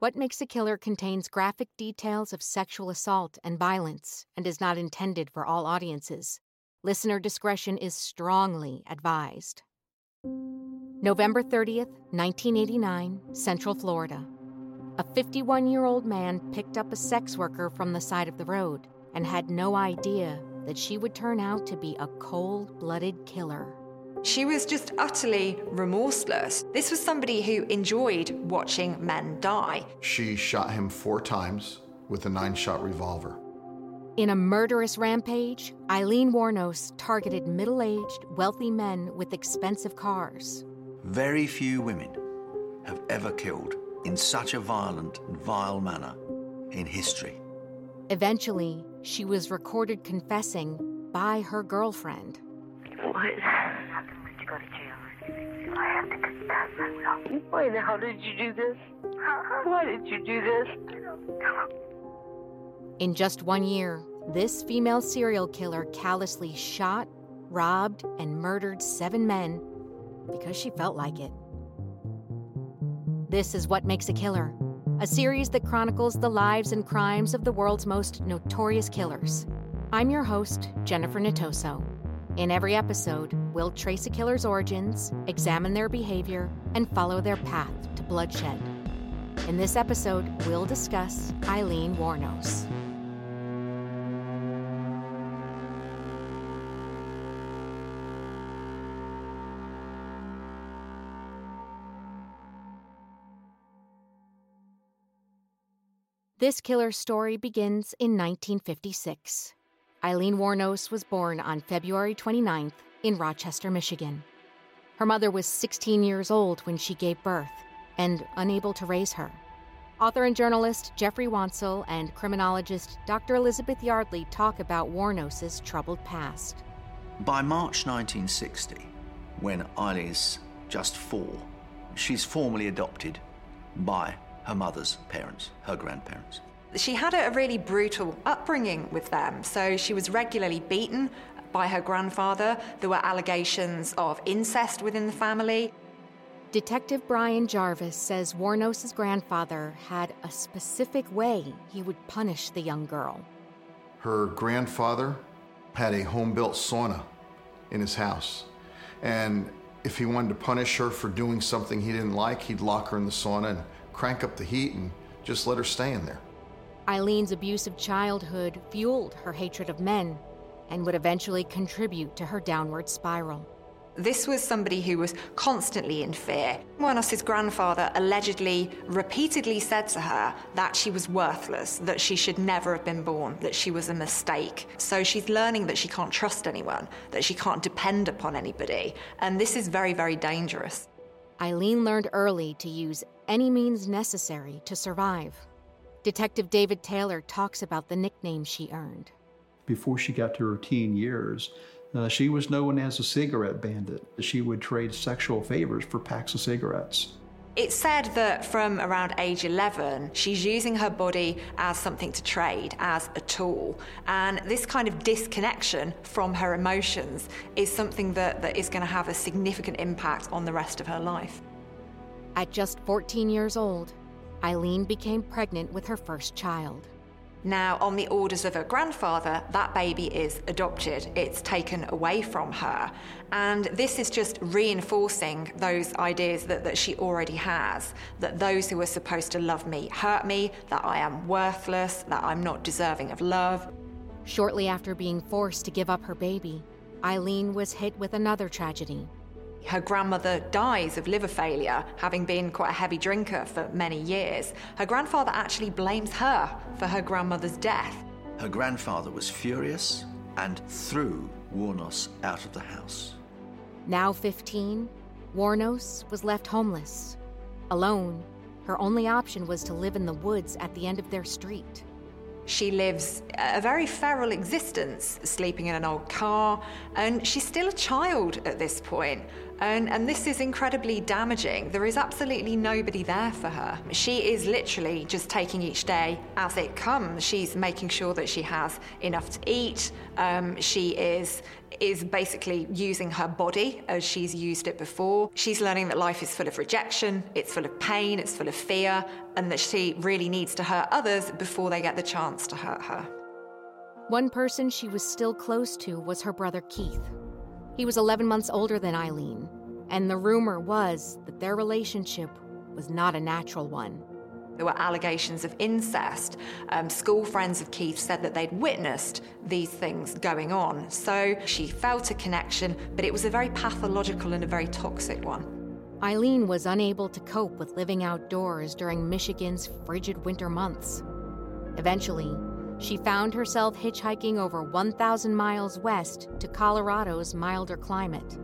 What Makes a Killer contains graphic details of sexual assault and violence and is not intended for all audiences. Listener discretion is strongly advised. November 30th, 1989, Central Florida. A 51 year old man picked up a sex worker from the side of the road and had no idea that she would turn out to be a cold blooded killer. She was just utterly remorseless. This was somebody who enjoyed watching men die. She shot him four times with a nine shot revolver. In a murderous rampage, Aileen Wuornos targeted middle aged, wealthy men with expensive cars. Very few women have ever killed in such a violent and vile manner in history. Eventually, she was recorded confessing by her girlfriend. What? Go to jail? I have to confess. Why the hell did you do this? Why did you do this? In just one year, this female serial killer callously shot, robbed, and murdered seven men because she felt like it. This is What Makes a Killer, a series that chronicles the lives and crimes of the world's most notorious killers. I'm your host, Jennifer Natoso. In every episode, we'll trace a killer's origins, examine their behavior, and follow their path to bloodshed. In this episode, we'll discuss Aileen Wuornos. This killer story begins in 1956. Aileen Wuornos was born on February 29th in Rochester, Michigan. Her mother was 16 years old when she gave birth and unable to raise her. Author and journalist Jeffrey Wansel and criminologist Dr. Elizabeth Yardley talk about Wuornos' troubled past. By March 1960, when Aileen's just four, she's formally adopted by her mother's parents, her grandparents. She had a really brutal upbringing with them, so she was regularly beaten by her grandfather. There were allegations of incest within the family. Detective Brian Jarvis says Wuornos' grandfather had a specific way he would punish the young girl. Her grandfather had a home built sauna in his house. And if he wanted to punish her for doing something he didn't like, he'd lock her in the sauna and crank up the heat and just let her stay in there. Aileen's abusive childhood fueled her hatred of men and would eventually contribute to her downward spiral. This was somebody who was constantly in fear. Wuornos' grandfather allegedly repeatedly said to her that she was worthless, that she should never have been born, that she was a mistake. So she's learning that she can't trust anyone, that she can't depend upon anybody. And this is very, very dangerous. Aileen learned early to use any means necessary to survive. Detective David Taylor talks about the nickname she earned. Before she got to her teen years, uh, she was known as a cigarette bandit. She would trade sexual favors for packs of cigarettes. It's said that from around age 11, she's using her body as something to trade, as a tool. And this kind of disconnection from her emotions is something that, that is going to have a significant impact on the rest of her life. At just 14 years old, Aileen became pregnant with her first child. Now, on the orders of her grandfather, that baby is adopted. It's taken away from her. And this is just reinforcing those ideas that, that she already has that those who are supposed to love me hurt me, that I am worthless, that I'm not deserving of love. Shortly after being forced to give up her baby, Aileen was hit with another tragedy. Her grandmother dies of liver failure, having been quite a heavy drinker for many years. Her grandfather actually blames her for her grandmother's death. Her grandfather was furious and threw Wuornos out of the house. Now 15, Wuornos was left homeless. Alone, her only option was to live in the woods at the end of their street. She lives a very feral existence, sleeping in an old car, and she's still a child at this point. And, and this is incredibly damaging. There is absolutely nobody there for her. She is literally just taking each day as it comes. She's making sure that she has enough to eat. Um, she is is basically using her body as she's used it before. She's learning that life is full of rejection, it's full of pain, it's full of fear, and that she really needs to hurt others before they get the chance to hurt her. One person she was still close to was her brother Keith. He was 11 months older than Aileen, and the rumor was that their relationship was not a natural one. There were allegations of incest. Um, school friends of Keith said that they'd witnessed these things going on. So she felt a connection, but it was a very pathological and a very toxic one. Eileen was unable to cope with living outdoors during Michigan's frigid winter months. Eventually, she found herself hitchhiking over 1,000 miles west to Colorado's milder climate.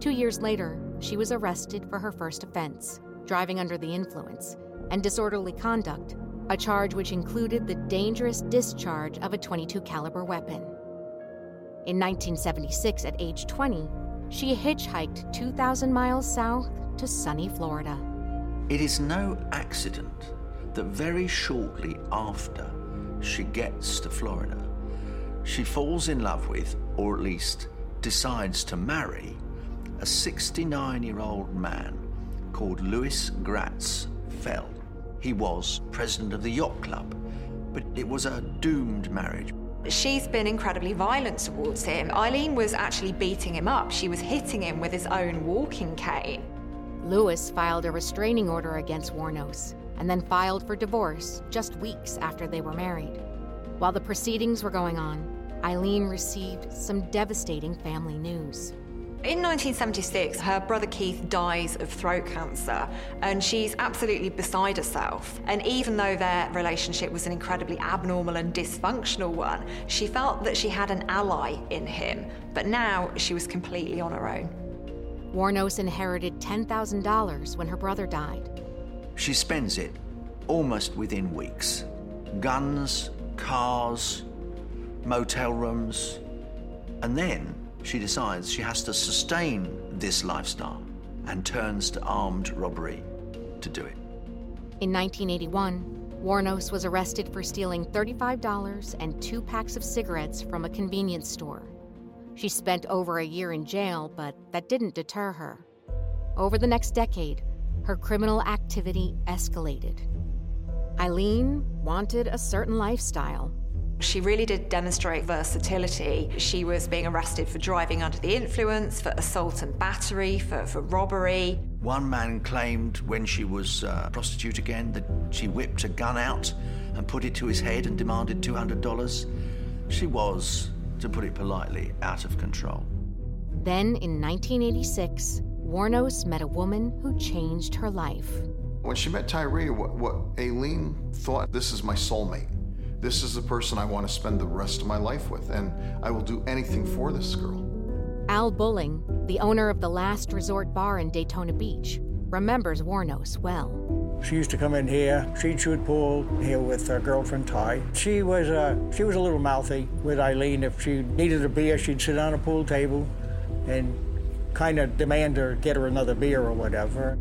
Two years later, she was arrested for her first offense, driving under the influence, and disorderly conduct, a charge which included the dangerous discharge of a 22 caliber weapon. In 1976, at age 20, she hitchhiked 2,000 miles south to sunny Florida. It is no accident that very shortly after she gets to Florida, she falls in love with, or at least decides to marry, a 69 year old man called Lewis Gratz Fell. He was president of the yacht club, but it was a doomed marriage. She's been incredibly violent towards him. Aileen was actually beating him up. She was hitting him with his own walking cane. Lewis filed a restraining order against Wuornos and then filed for divorce just weeks after they were married. While the proceedings were going on, Aileen received some devastating family news. In 1976, her brother Keith dies of throat cancer, and she's absolutely beside herself. And even though their relationship was an incredibly abnormal and dysfunctional one, she felt that she had an ally in him. But now she was completely on her own. Wuornos inherited $10,000 when her brother died. She spends it almost within weeks. Guns, cars, motel rooms, and then she decides she has to sustain this lifestyle and turns to armed robbery to do it. In 1981, Wuornos was arrested for stealing $35 and two packs of cigarettes from a convenience store. She spent over a year in jail, but that didn't deter her. Over the next decade, her criminal activity escalated. Aileen wanted a certain lifestyle. She really did demonstrate versatility. She was being arrested for driving under the influence, for assault and battery, for, for robbery. One man claimed when she was uh, a prostitute again that she whipped a gun out and put it to his head and demanded $200. She was, to put it politely, out of control. Then in 1986, Wuornos met a woman who changed her life. When she met Tyree, what, what Aileen thought, this is my soulmate. This is the person I want to spend the rest of my life with, and I will do anything for this girl. Al Bulling, the owner of the Last Resort Bar in Daytona Beach, remembers Wuornos well. She used to come in here. She'd shoot pool here with her girlfriend Ty. She was a she was a little mouthy with Aileen. If she needed a beer, she'd sit on a pool table and kind of demand her get her another beer or whatever.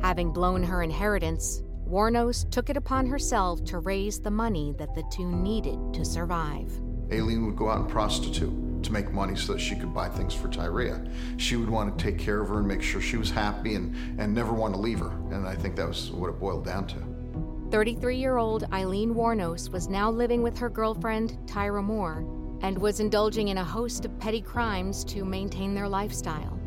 Having blown her inheritance, Wuornos took it upon herself to raise the money that the two needed to survive. Aileen would go out and prostitute to make money so that she could buy things for Tyria. She would want to take care of her and make sure she was happy and, and never want to leave her. And I think that was what it boiled down to. 33 year old Aileen Wuornos was now living with her girlfriend, Tyria Moore, and was indulging in a host of petty crimes to maintain their lifestyle.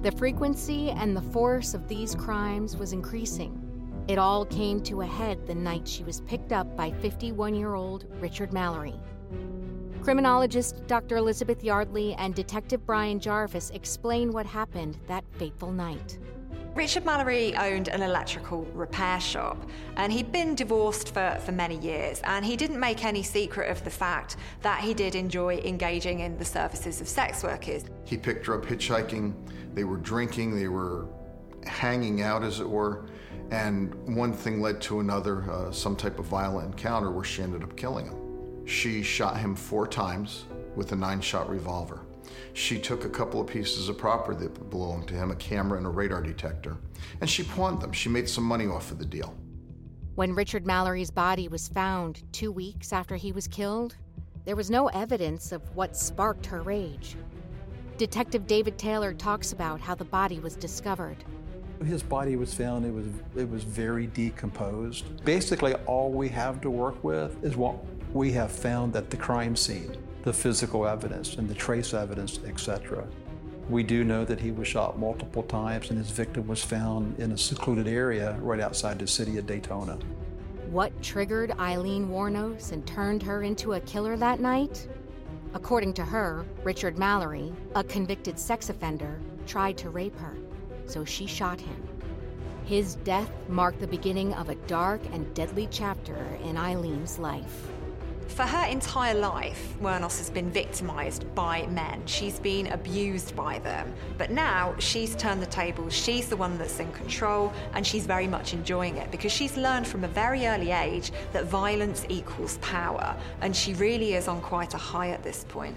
The frequency and the force of these crimes was increasing. It all came to a head the night she was picked up by 51 year old Richard Mallory. Criminologist Dr. Elizabeth Yardley and Detective Brian Jarvis explain what happened that fateful night. Richard Mallory owned an electrical repair shop and he'd been divorced for, for many years and he didn't make any secret of the fact that he did enjoy engaging in the services of sex workers. He picked her up hitchhiking, they were drinking, they were hanging out, as it were, and one thing led to another, uh, some type of violent encounter where she ended up killing him. She shot him four times with a nine shot revolver. She took a couple of pieces of property that belonged to him a camera and a radar detector and she pawned them. She made some money off of the deal. When Richard Mallory's body was found two weeks after he was killed, there was no evidence of what sparked her rage. Detective David Taylor talks about how the body was discovered. His body was found, it was, it was very decomposed. Basically, all we have to work with is what we have found at the crime scene the physical evidence and the trace evidence, etc. We do know that he was shot multiple times and his victim was found in a secluded area right outside the city of Daytona. What triggered Aileen Wuornos and turned her into a killer that night? According to her, Richard Mallory, a convicted sex offender, tried to rape her, so she shot him. His death marked the beginning of a dark and deadly chapter in Aileen's life. For her entire life, Wuornos has been victimized by men. She's been abused by them. But now she's turned the tables. She's the one that's in control, and she's very much enjoying it because she's learned from a very early age that violence equals power. And she really is on quite a high at this point.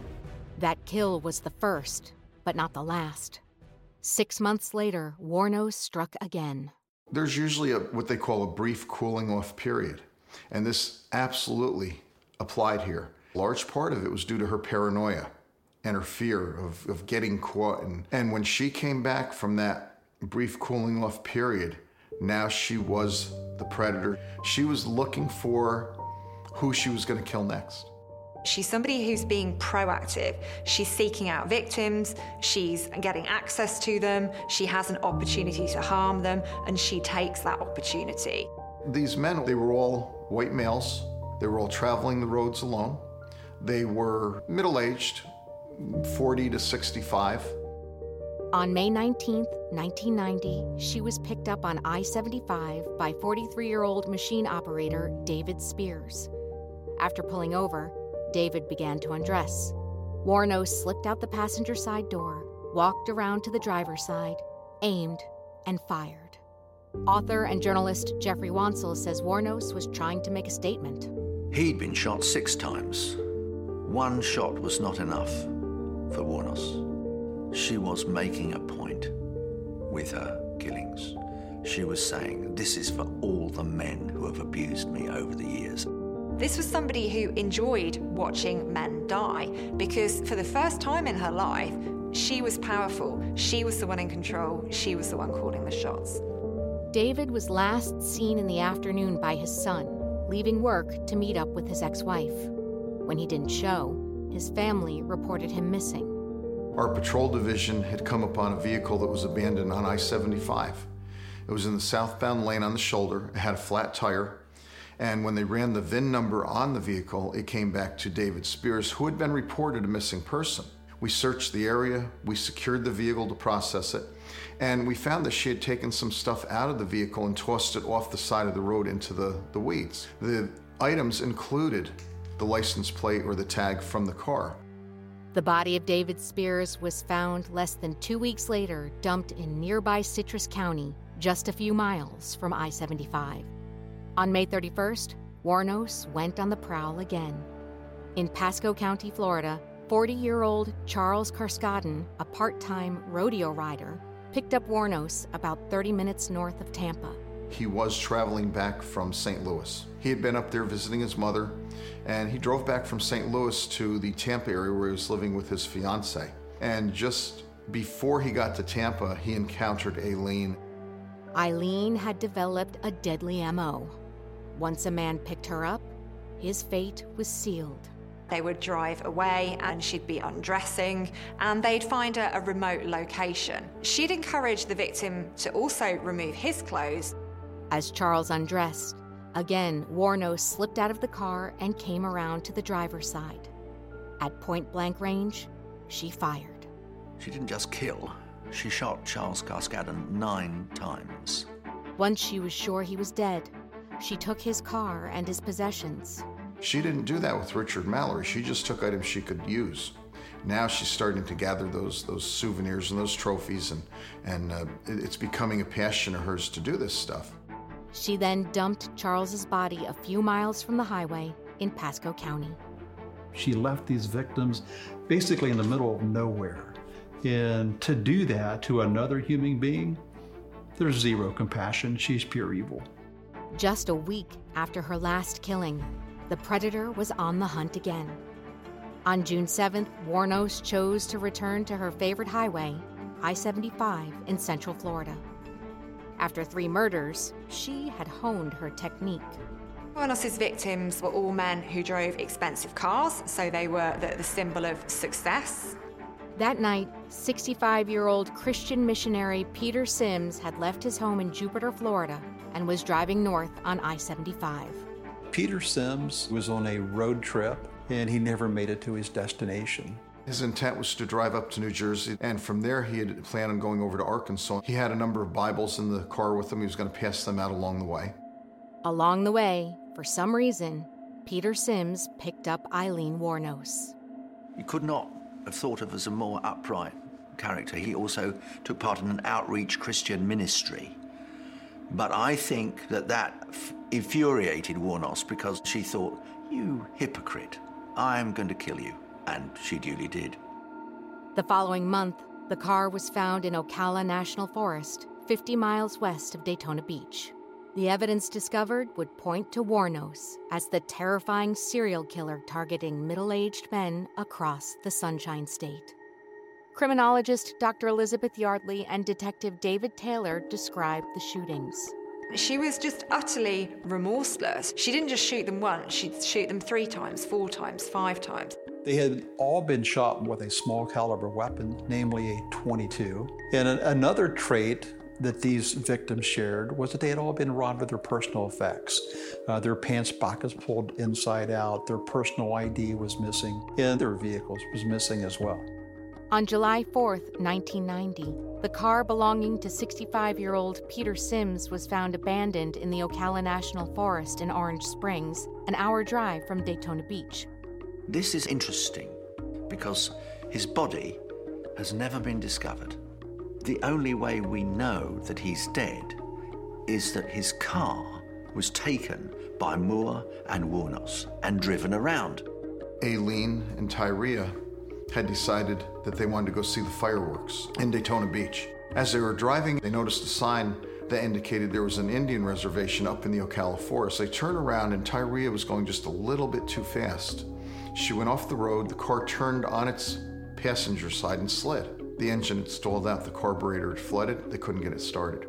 That kill was the first, but not the last. Six months later, Wuornos struck again. There's usually a, what they call a brief cooling off period. And this absolutely applied here. A large part of it was due to her paranoia and her fear of, of getting caught. And, and when she came back from that brief cooling off period, now she was the predator. She was looking for who she was going to kill next. She's somebody who's being proactive. She's seeking out victims, she's getting access to them, she has an opportunity to harm them, and she takes that opportunity. These men, they were all white males they were all traveling the roads alone. They were middle aged, 40 to 65. On May 19, 1990, she was picked up on I 75 by 43 year old machine operator David Spears. After pulling over, David began to undress. Wuornos slipped out the passenger side door, walked around to the driver's side, aimed, and fired. Author and journalist Jeffrey Wansel says Wuornos was trying to make a statement. He'd been shot six times. One shot was not enough for Wuornos. She was making a point with her killings. She was saying, This is for all the men who have abused me over the years. This was somebody who enjoyed watching men die because for the first time in her life, she was powerful. She was the one in control. She was the one calling the shots. David was last seen in the afternoon by his son, leaving work to meet up with his ex wife. When he didn't show, his family reported him missing. Our patrol division had come upon a vehicle that was abandoned on I 75. It was in the southbound lane on the shoulder, it had a flat tire, and when they ran the VIN number on the vehicle, it came back to David Spears, who had been reported a missing person. We searched the area, we secured the vehicle to process it, and we found that she had taken some stuff out of the vehicle and tossed it off the side of the road into the, the weeds. The items included the license plate or the tag from the car. The body of David Spears was found less than two weeks later, dumped in nearby Citrus County, just a few miles from I 75. On May 31st, Wuornos went on the prowl again. In Pasco County, Florida, 40 year old Charles Carskaddon, a part time rodeo rider, picked up Wuornos about 30 minutes north of Tampa. He was traveling back from St. Louis. He had been up there visiting his mother, and he drove back from St. Louis to the Tampa area where he was living with his fiance. And just before he got to Tampa, he encountered Aileen. Eileen had developed a deadly MO. Once a man picked her up, his fate was sealed. They would drive away and she'd be undressing and they'd find a, a remote location. She'd encourage the victim to also remove his clothes. As Charles undressed, again, Wuornos slipped out of the car and came around to the driver's side. At point blank range, she fired. She didn't just kill, she shot Charles Carskaddon nine times. Once she was sure he was dead, she took his car and his possessions she didn't do that with Richard Mallory. She just took items she could use. Now she's starting to gather those those souvenirs and those trophies, and and uh, it's becoming a passion of hers to do this stuff. She then dumped Charles's body a few miles from the highway in Pasco County. She left these victims basically in the middle of nowhere. And to do that to another human being, there's zero compassion. She's pure evil. Just a week after her last killing, the predator was on the hunt again. On June 7th, Wuornos chose to return to her favorite highway, I 75 in Central Florida. After three murders, she had honed her technique. Wuornos's victims were all men who drove expensive cars, so they were the, the symbol of success. That night, 65 year old Christian missionary Peter Sims had left his home in Jupiter, Florida, and was driving north on I 75. Peter Sims was on a road trip and he never made it to his destination. His intent was to drive up to New Jersey, and from there he had planned on going over to Arkansas. He had a number of Bibles in the car with him. He was going to pass them out along the way. Along the way, for some reason, Peter Sims picked up Aileen Wuornos. You could not have thought of as a more upright character. He also took part in an outreach Christian ministry. But I think that that infuriated Wuornos because she thought, you hypocrite, I'm going to kill you. And she duly did. The following month, the car was found in Ocala National Forest, 50 miles west of Daytona Beach. The evidence discovered would point to Wuornos as the terrifying serial killer targeting middle aged men across the Sunshine State. Criminologist Dr. Elizabeth Yardley and Detective David Taylor described the shootings. She was just utterly remorseless. She didn't just shoot them once, she'd shoot them three times, four times, five times. They had all been shot with a small caliber weapon, namely a 22. And another trait that these victims shared was that they had all been robbed of their personal effects. Uh, their pants pockets pulled inside out, their personal ID was missing, and their vehicles was missing as well. On July 4, 1990, the car belonging to 65 year old Peter Sims was found abandoned in the Ocala National Forest in Orange Springs, an hour drive from Daytona Beach. This is interesting because his body has never been discovered. The only way we know that he's dead is that his car was taken by Moore and Wuornos and driven around. Aileen and Tyria had decided that they wanted to go see the fireworks in Daytona Beach. As they were driving, they noticed a sign that indicated there was an Indian reservation up in the Ocala forest. They turned around and Tyria was going just a little bit too fast. She went off the road, the car turned on its passenger side and slid. The engine had stalled out, the carburetor had flooded, they couldn't get it started.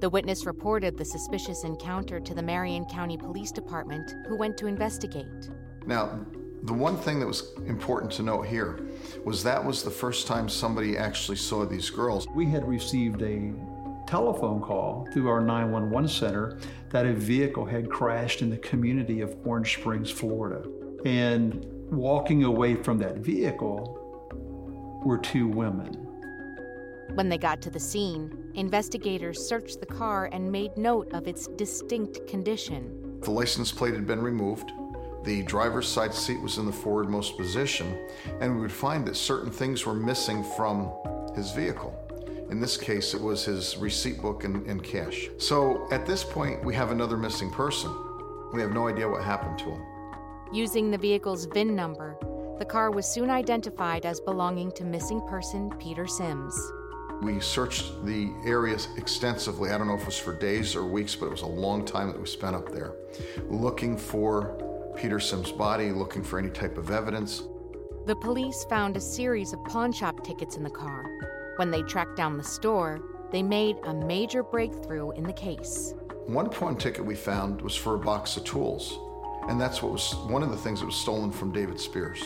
The witness reported the suspicious encounter to the Marion County Police Department, who went to investigate. Now, the one thing that was important to note here was that was the first time somebody actually saw these girls. We had received a telephone call through our 911 center that a vehicle had crashed in the community of Orange Springs, Florida. And walking away from that vehicle were two women. When they got to the scene, investigators searched the car and made note of its distinct condition. The license plate had been removed. The driver's side seat was in the forwardmost position, and we would find that certain things were missing from his vehicle. In this case, it was his receipt book and, and cash. So at this point, we have another missing person. We have no idea what happened to him. Using the vehicle's VIN number, the car was soon identified as belonging to missing person Peter Sims. We searched the area extensively. I don't know if it was for days or weeks, but it was a long time that we spent up there looking for Peter Sims' body, looking for any type of evidence. The police found a series of pawn shop tickets in the car. When they tracked down the store, they made a major breakthrough in the case. One pawn ticket we found was for a box of tools, and that's what was one of the things that was stolen from David Spears.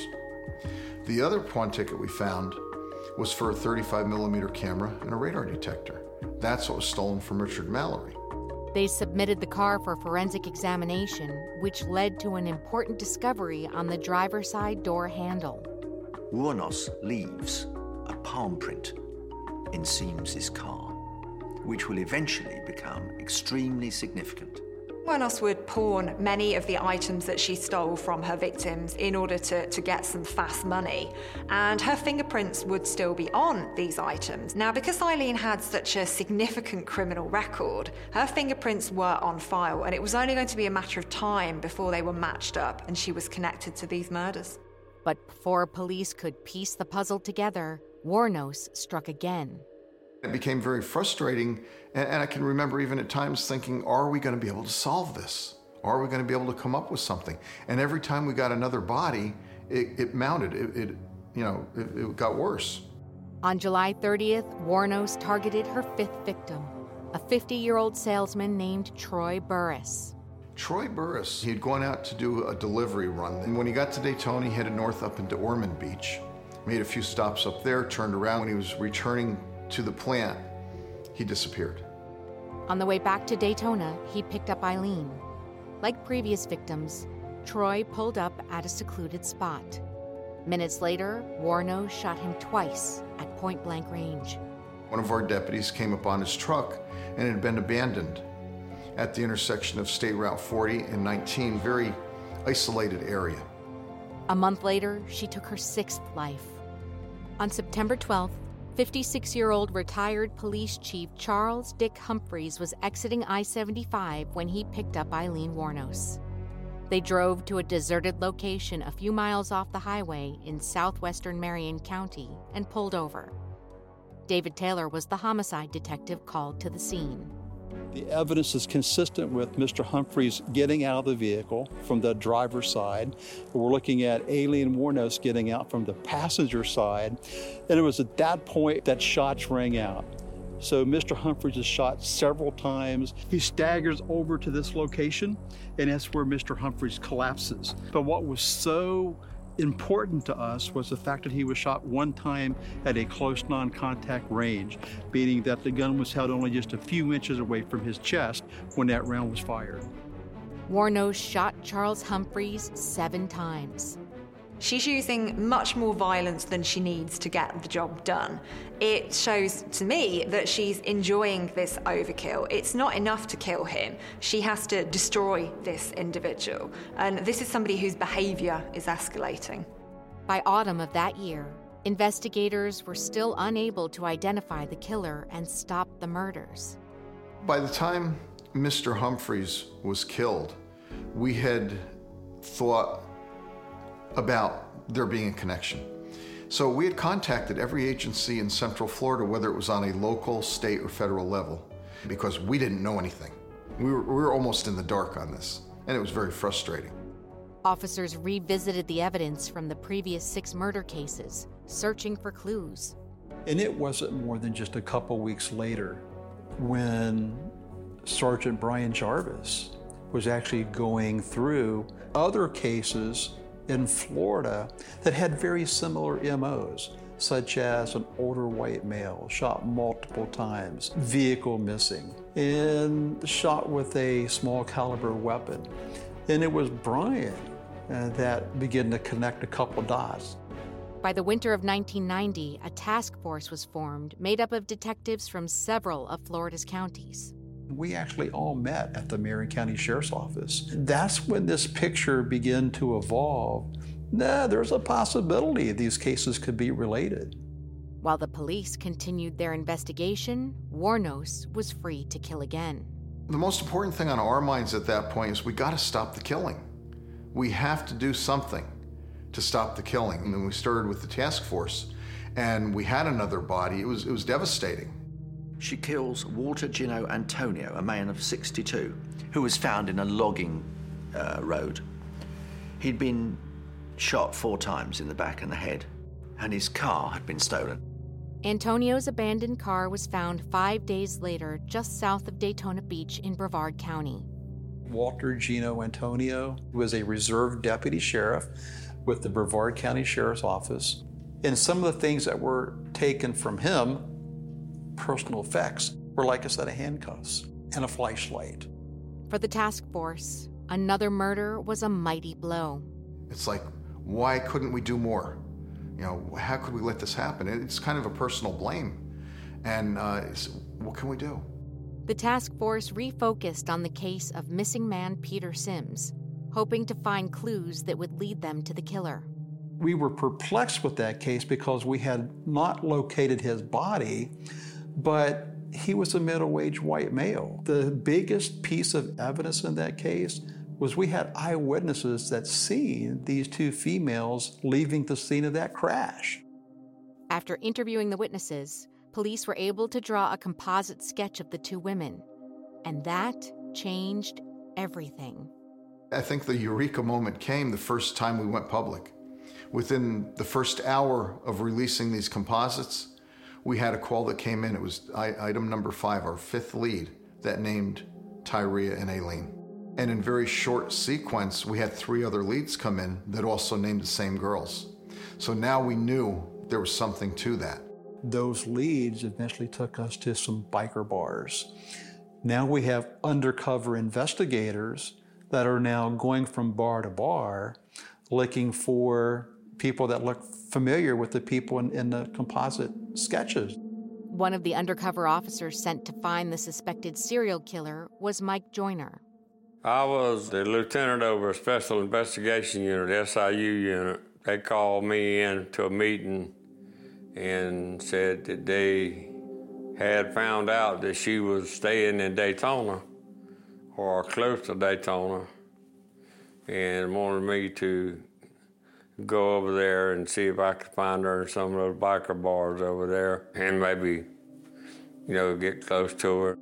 The other pawn ticket we found was for a 35 millimeter camera and a radar detector. That's what was stolen from Richard Mallory. They submitted the car for forensic examination, which led to an important discovery on the driver's side door handle. Wuornos leaves a palm print in Sims's car, which will eventually become extremely significant. Wuornos would pawn many of the items that she stole from her victims in order to, to get some fast money, and her fingerprints would still be on these items. Now, because Aileen had such a significant criminal record, her fingerprints were on file, and it was only going to be a matter of time before they were matched up and she was connected to these murders. But before police could piece the puzzle together, Wuornos struck again. It became very frustrating, and, and I can remember even at times thinking, are we going to be able to solve this? Are we going to be able to come up with something? And every time we got another body, it, it mounted. It, it, you know, it, it got worse. On July 30th, Wuornos targeted her fifth victim, a 50 year old salesman named Troy Burress. Troy Burress, he had gone out to do a delivery run. And when he got to Daytona, he headed north up into Ormond Beach, made a few stops up there, turned around. When he was returning to the plant, he disappeared. On the way back to Daytona, he picked up Aileen. Like previous victims, Troy pulled up at a secluded spot. Minutes later, Wuornos shot him twice at point blank range. One of our deputies came upon his truck and it had been abandoned at the intersection of State Route 40 and 19, very isolated area. A month later, she took her sixth life. On September 12th, 56 year old retired police chief Charles Dick Humphreys was exiting I 75 when he picked up Aileen Wuornos. They drove to a deserted location a few miles off the highway in southwestern Marion County and pulled over. David Taylor was the homicide detective called to the scene. The evidence is consistent with Mr. Humphreys getting out of the vehicle from the driver's side. We're looking at Aileen Wuornos getting out from the passenger side. And it was at that point that shots rang out. So Mr. Humphreys is shot several times. He staggers over to this location, and that's where Mr. Humphreys collapses. But what was so important to us was the fact that he was shot one time at a close non contact range, meaning that the gun was held only just a few inches away from his chest when that round was fired. Wuornos shot Charles Humphreys seven times. She's using much more violence than she needs to get the job done. It shows to me that she's enjoying this overkill. It's not enough to kill him. She has to destroy this individual. And this is somebody whose behavior is escalating. By autumn of that year, investigators were still unable to identify the killer and stop the murders. By the time Mr. Humphreys was killed, we had thought about there being a connection. So we had contacted every agency in Central Florida, whether it was on a local, state, or federal level, because we didn't know anything. We were, we were almost in the dark on this, and it was very frustrating. Officers revisited the evidence from the previous six murder cases, searching for clues. And it wasn't more than just a couple weeks later when Sergeant Brian Jarvis was actually going through other cases in Florida that had very similar MOs, such as an older white male shot multiple times, vehicle missing, and shot with a small caliber weapon. And it was Brian uh, that began to connect a couple dots. By the winter of 1990, a task force was formed made up of detectives from several of Florida's counties. We actually all met at the Marion County Sheriff's Office. That's when this picture began to evolve. Nah, there's a possibility these cases could be related. While the police continued their investigation, Warnos was free to kill again. The most important thing on our minds at that point is we got to stop the killing. We have to do something to stop the killing. And then we started with the task force, and we had another body. It was, it was devastating. She kills Walter Gino Antonio, a man of 62, who was found in a logging uh, road. He'd been shot four times in the back and the head, and his car had been stolen. Antonio's abandoned car was found five days later just south of Daytona Beach in Brevard County. Walter Gino Antonio was a reserve deputy sheriff with the Brevard County Sheriff's Office. And some of the things that were taken from him personal effects were like a set of handcuffs and a flashlight. For the task force, another murder was a mighty blow. It's like, why couldn't we do more? You know, how could we let this happen? It's kind of a personal blame. And uh, what can we do? The task force refocused on the case of missing man Peter Sims, hoping to find clues that would lead them to the killer. We were perplexed with that case because we had not located his body, but he was a middle aged white male. The biggest piece of evidence in that case was we had eyewitnesses that seen these two females leaving the scene of that crash. After interviewing the witnesses, police were able to draw a composite sketch of the two women, and that changed everything. I think the eureka moment came the first time we went public. Within the first hour of releasing these composites, we had a call that came in. It was item number five, our fifth lead, that named Tyria and Aileen. And in very short sequence, we had three other leads come in that also named the same girls. So now we knew there was something to that. Those leads eventually took us to some biker bars. Now we have undercover investigators that are now going from bar to bar looking for people that look familiar with the people in, in the composite sketches. One of the undercover officers sent to find the suspected serial killer was Mike Joyner. I was the lieutenant over a special investigation unit, SIU unit. They called me in to a meeting and said that they had found out that she was staying in Daytona or close to Daytona and wanted me to go over there and see if I could find her in some of those biker bars over there and maybe, you know, get close to her.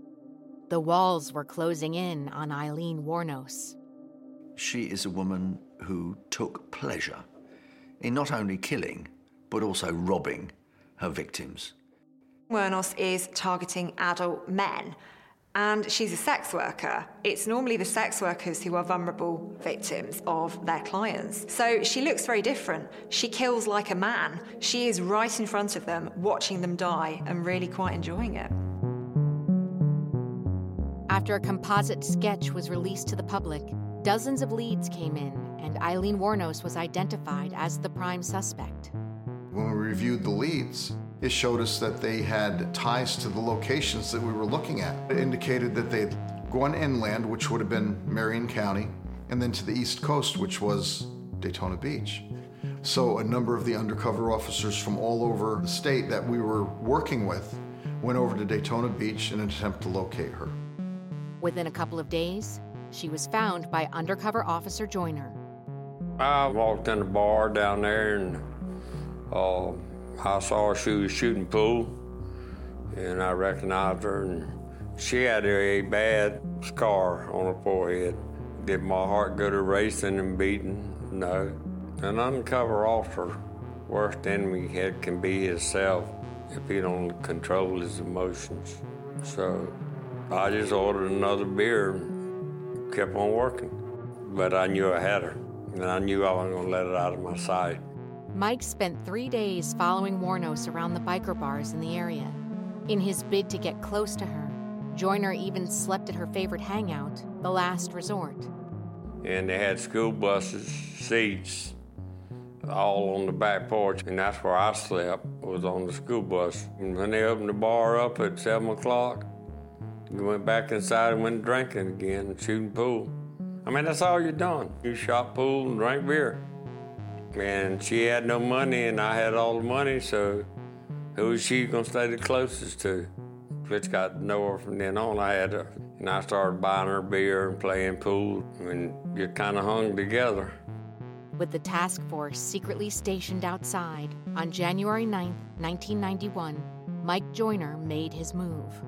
The walls were closing in on Aileen Wuornos. She is a woman who took pleasure in not only killing, but also robbing her victims. Wuornos is targeting adult men and she's a sex worker. It's normally the sex workers who are vulnerable victims of their clients. So she looks very different. She kills like a man. She is right in front of them, watching them die, and really quite enjoying it. After a composite sketch was released to the public, dozens of leads came in, and Aileen Wuornos was identified as the prime suspect. When we reviewed the leads, it showed us that they had ties to the locations that we were looking at. It indicated that they'd gone inland, which would have been Marion County, and then to the East Coast, which was Daytona Beach. So a number of the undercover officers from all over the state that we were working with went over to Daytona Beach in an attempt to locate her. Within a couple of days, she was found by undercover officer Joyner. I walked in the bar down there and uh, I saw she was shooting pool, and I recognized her, and she had a bad scar on her forehead. Did my heart go to racing and beating? No. An undercover officer, worst enemy he can be himself if he don't control his emotions. So I just ordered another beer and kept on working. But I knew I had her, and I knew I wasn't going to let it out of my sight. Mike spent three days following Wuornos around the biker bars in the area. In his bid to get close to her, Joyner even slept at her favorite hangout, the last resort. And they had school buses, seats, all on the back porch, and that's where I slept, was on the school bus. And when they opened the bar up at 7 o'clock, we went back inside and went drinking again shooting pool. I mean, that's all you're doing. You shot pool and drank beer. And she had no money, and I had all the money, so who was she gonna stay the closest to? Fitch got to know her from then on. I had her, and I started buying her beer and playing pool, and you kind of hung together. With the task force secretly stationed outside, on January 9, 1991, Mike Joyner made his move.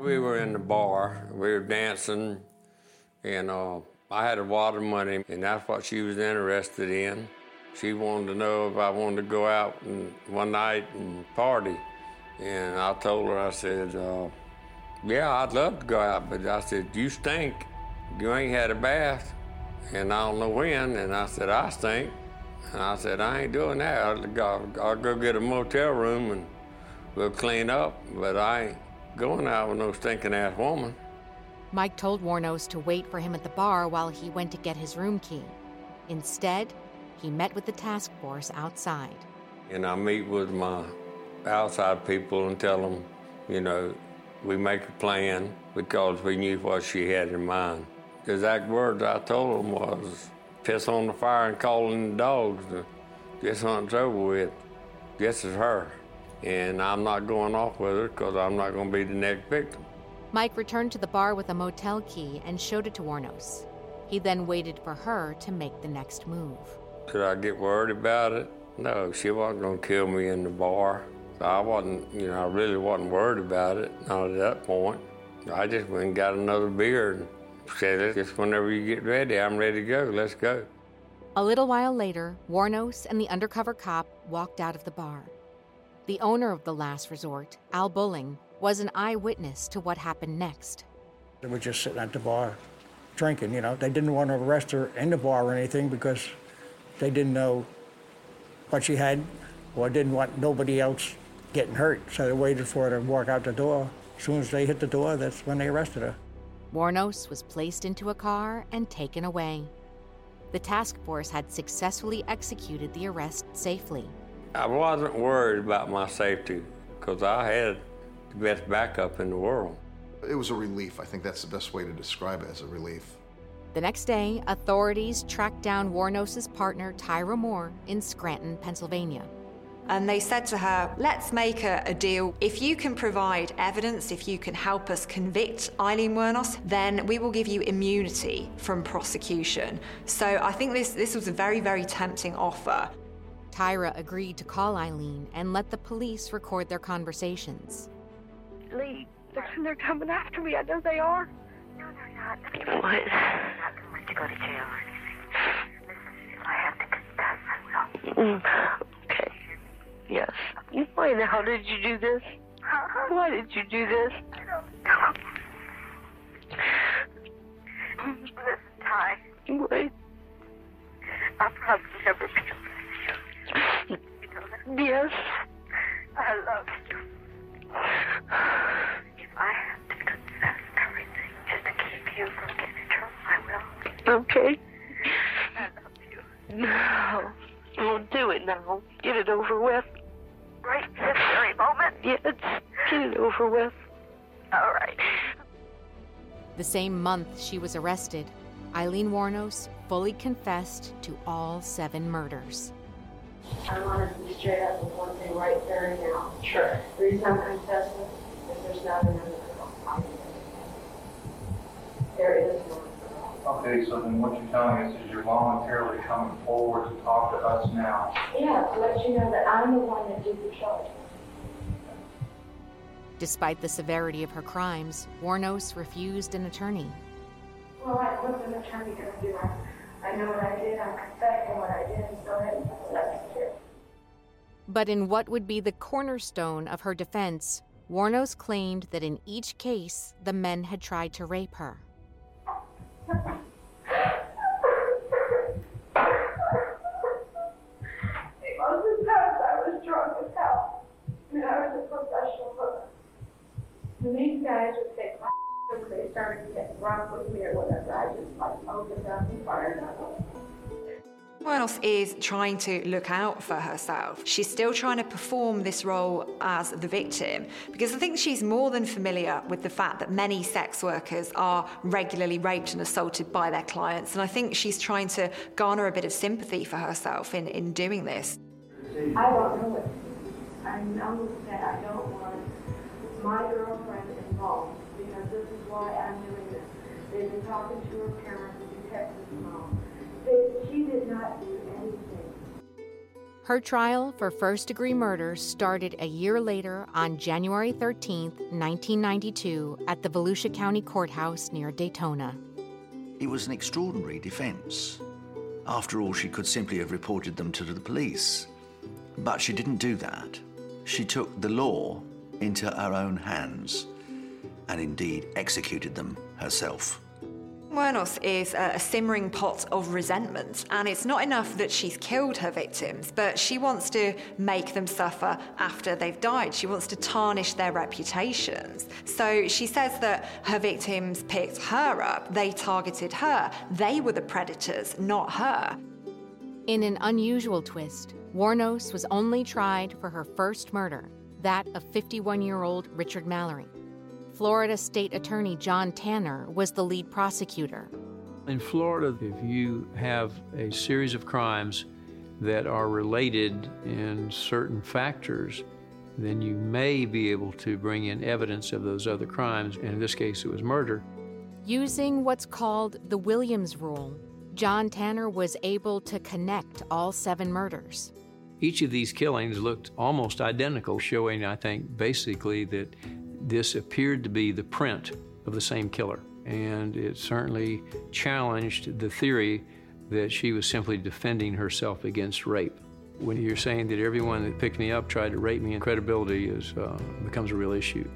We were in the bar, we were dancing, and uh, I had a lot of money, and that's what she was interested in. She wanted to know if I wanted to go out and one night and party. And I told her, I said, uh, yeah, I'd love to go out, but I said, you stink. You ain't had a bath. And I don't know when. And I said, I stink. And I said, I ain't doing that. I'll go, I'll go get a motel room and we'll clean up, but I ain't going out with no stinking ass woman. Mike told Wuornos to wait for him at the bar while he went to get his room key. Instead, he met with the task force outside. And I meet with my outside people and tell them, you know, We make a plan because we knew what she had in mind. The exact words I told them was, piss on the fire and call in the dogs. To this hunt's over with. This is her. And I'm not going off with her because I'm not going to be the next victim. Mike returned to the bar with a motel key and showed it to Wuornos. He then waited for her to make the next move. Could I get worried about it? No, she wasn't going to kill me in the bar. So I wasn't, you know, I really wasn't worried about it, not at that point. I just went and got another beer and said, just whenever you get ready, I'm ready to go. Let's go. A little while later, Wuornos and the undercover cop walked out of the bar. The owner of the last resort, Al Bulling, was an eyewitness to what happened next. They were just sitting at the bar drinking, you know. They didn't want to arrest her in the bar or anything because they didn't know what she had or didn't want nobody else getting hurt. So they waited for her to walk out the door. As soon as they hit the door, that's when they arrested her. Wuornos was placed into a car and taken away. The task force had successfully executed the arrest safely. I wasn't worried about my safety because I had the best backup in the world. It was a relief. I think that's the best way to describe it as a relief. The next day, authorities tracked down Wuornos' partner, Tyria Moore, in Scranton, Pennsylvania. And they said to her, let's make a, a, deal. If you can provide evidence, if you can help us convict Aileen Wuornos, then we will give you immunity from prosecution. So I think this, this was a very, very tempting offer. Tyra agreed to call Aileen and let the police record their conversations. Lee, they're, they're coming after me. I know they are. No, they're not. What? I'm not going to go to jail or anything. Listen, if I have to confess, I will. Mm, okay. Yes. Why in the did you do this? Huh? Why did you do this? I don't know. Listen, Ty, Wait. I'll probably never be able to see you. You know that? Yes. I love you. If I have to confess everything just to keep you from getting in trouble, I will. Okay. I love you. No. Don't do it now. Get it over with. Right this very moment? Yes. Get it over with. All right. The same month she was arrested, Aileen Wuornos fully confessed to all seven murders. I want to be straight up with one thing right there and now. Sure. The reason I'm confessing is there's not another girl. There is no girl. Okay, so then what you're telling us is you're voluntarily coming forward to talk to us now. Yeah, to let you know that I'm the one that did the killing. Despite the severity of her crimes, Wuornos refused an attorney. Well, I, what's an attorney going to do? I, I know what I did. I'm confessing what I did. Go ahead and let me hear. But in what would be the cornerstone of her defense, Wuornos claimed that in each case, the men had tried to rape her. And these guys would take my when they started to get drunk with me or whatever. I just like opened up and fired up. Wuornos is trying to look out for herself. She's still trying to perform this role as the victim because I think she's more than familiar with the fact that many sex workers are regularly raped and assaulted by their clients. And I think she's trying to garner a bit of sympathy for herself in, in doing this. I don't know it. I know that I don't want my girlfriend involved because this is why I'm doing this. They've been talking to her parents and Texas mom. They, she did not do anything. Her trial for first degree murder started a year later on January 13, 1992, at the Volusia County Courthouse near Daytona. It was an extraordinary defense. After all, she could simply have reported them to the police. But she didn't do that. She took the law into her own hands and indeed executed them herself. Wuornos is a, a simmering pot of resentment, and it's not enough that she's killed her victims, but she wants to make them suffer after they've died. She wants to tarnish their reputations. So she says that her victims picked her up, they targeted her, they were the predators, not her. In an unusual twist, Wuornos was only tried for her first murder, that of 51 year old Richard Mallory. Florida State Attorney John Tanner was the lead prosecutor. In Florida, if you have a series of crimes that are related in certain factors, then you may be able to bring in evidence of those other crimes. And in this case, it was murder. Using what's called the Williams Rule, John Tanner was able to connect all seven murders. Each of these killings looked almost identical, showing, I think, basically that this appeared to be the print of the same killer. And it certainly challenged the theory that she was simply defending herself against rape. When you're saying that everyone that picked me up tried to rape me, credibility is, uh, becomes a real issue.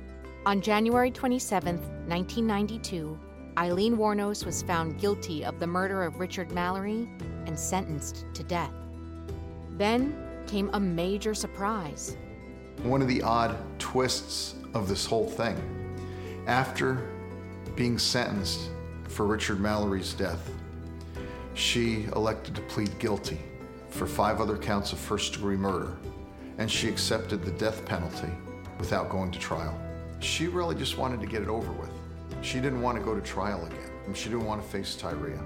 On January 27, 1992, Aileen Wuornos was found guilty of the murder of Richard Mallory and sentenced to death. Then came a major surprise. One of the odd twists of this whole thing. After being sentenced for Richard Mallory's death, she elected to plead guilty for five other counts of first degree murder, and she accepted the death penalty without going to trial. She really just wanted to get it over with. She didn't want to go to trial again, and she didn't want to face Tyria.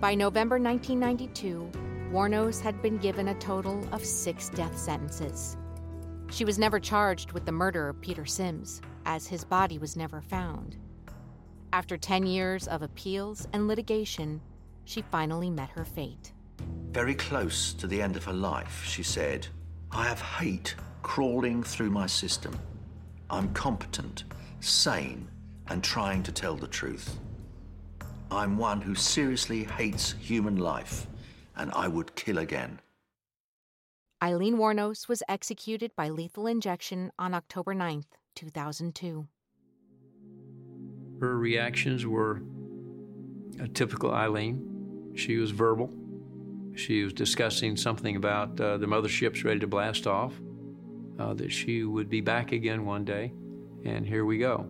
By November 1992, Wuornos had been given a total of six death sentences. She was never charged with the murder of Peter Sims, as his body was never found. After 10 years of appeals and litigation, she finally met her fate. Very close to the end of her life, she said, I have hate crawling through my system. I'm competent, sane, and trying to tell the truth. I'm one who seriously hates human life, and I would kill again. Aileen Wuornos was executed by lethal injection on October 9th, 2002. Her reactions were a typical Aileen. She was verbal. She was discussing something about uh, the mothership's ready to blast off, uh, that she would be back again one day, and here we go.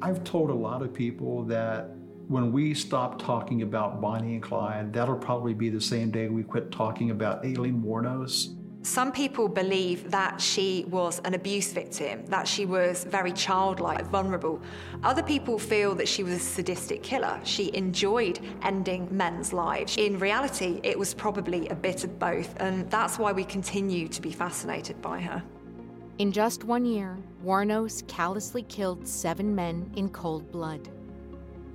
I've told a lot of people that when we stop talking about Bonnie and Clyde, that'll probably be the same day we quit talking about Aileen Wuornos. Some people believe that she was an abuse victim, that she was very childlike, vulnerable. Other people feel that she was a sadistic killer. She enjoyed ending men's lives. In reality, it was probably a bit of both, and that's why we continue to be fascinated by her. In just one year, Wuornos callously killed seven men in cold blood.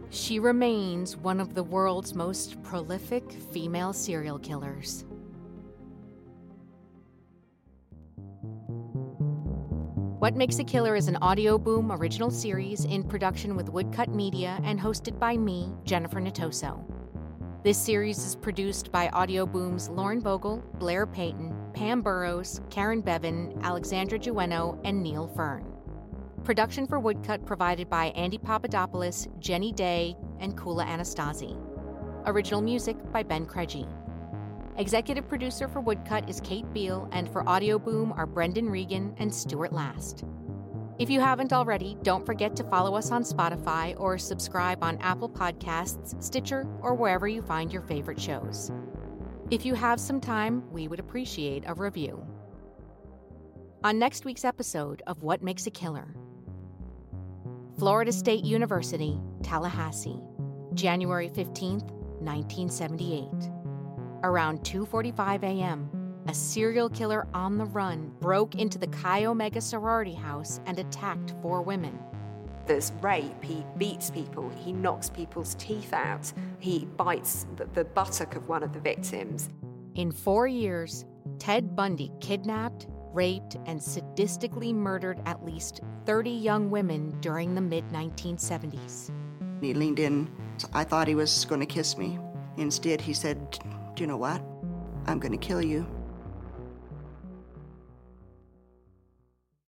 She remains one of the world's most prolific female serial killers. What Makes a Killer is an Audioboom original series in production with Woodcut Media and hosted by me, Jennifer Natoso. This series is produced by Audioboom's Lauren Bogle, Blair Payton, Pam Burrows, Karen Bevan, Alexandra Jueno, and Neil Fern. Production for Woodcut provided by Andy Papadopoulos, Jenny Day, and Kula Anastasi. Original music by Ben Craigie. Executive producer for Woodcut is Kate Beal, and for Audioboom are Brendan Regan and Stuart Last. If you haven't already, don't forget to follow us on Spotify or subscribe on Apple Podcasts, Stitcher, or wherever you find your favorite shows. If you have some time, we would appreciate a review. On next week's episode of What Makes a Killer, Florida State University, Tallahassee, January 15th, 1978. Around 2:45 a.m., a serial killer on the run broke into the Chi Omega sorority house and attacked four women. There's rape, he beats people, he knocks people's teeth out, he bites the, the buttock of one of the victims. In 4 years, Ted Bundy kidnapped, raped, and sadistically murdered at least 30 young women during the mid 1970s. He leaned in. I thought he was going to kiss me. Instead, he said, Do you know what? I'm going to kill you.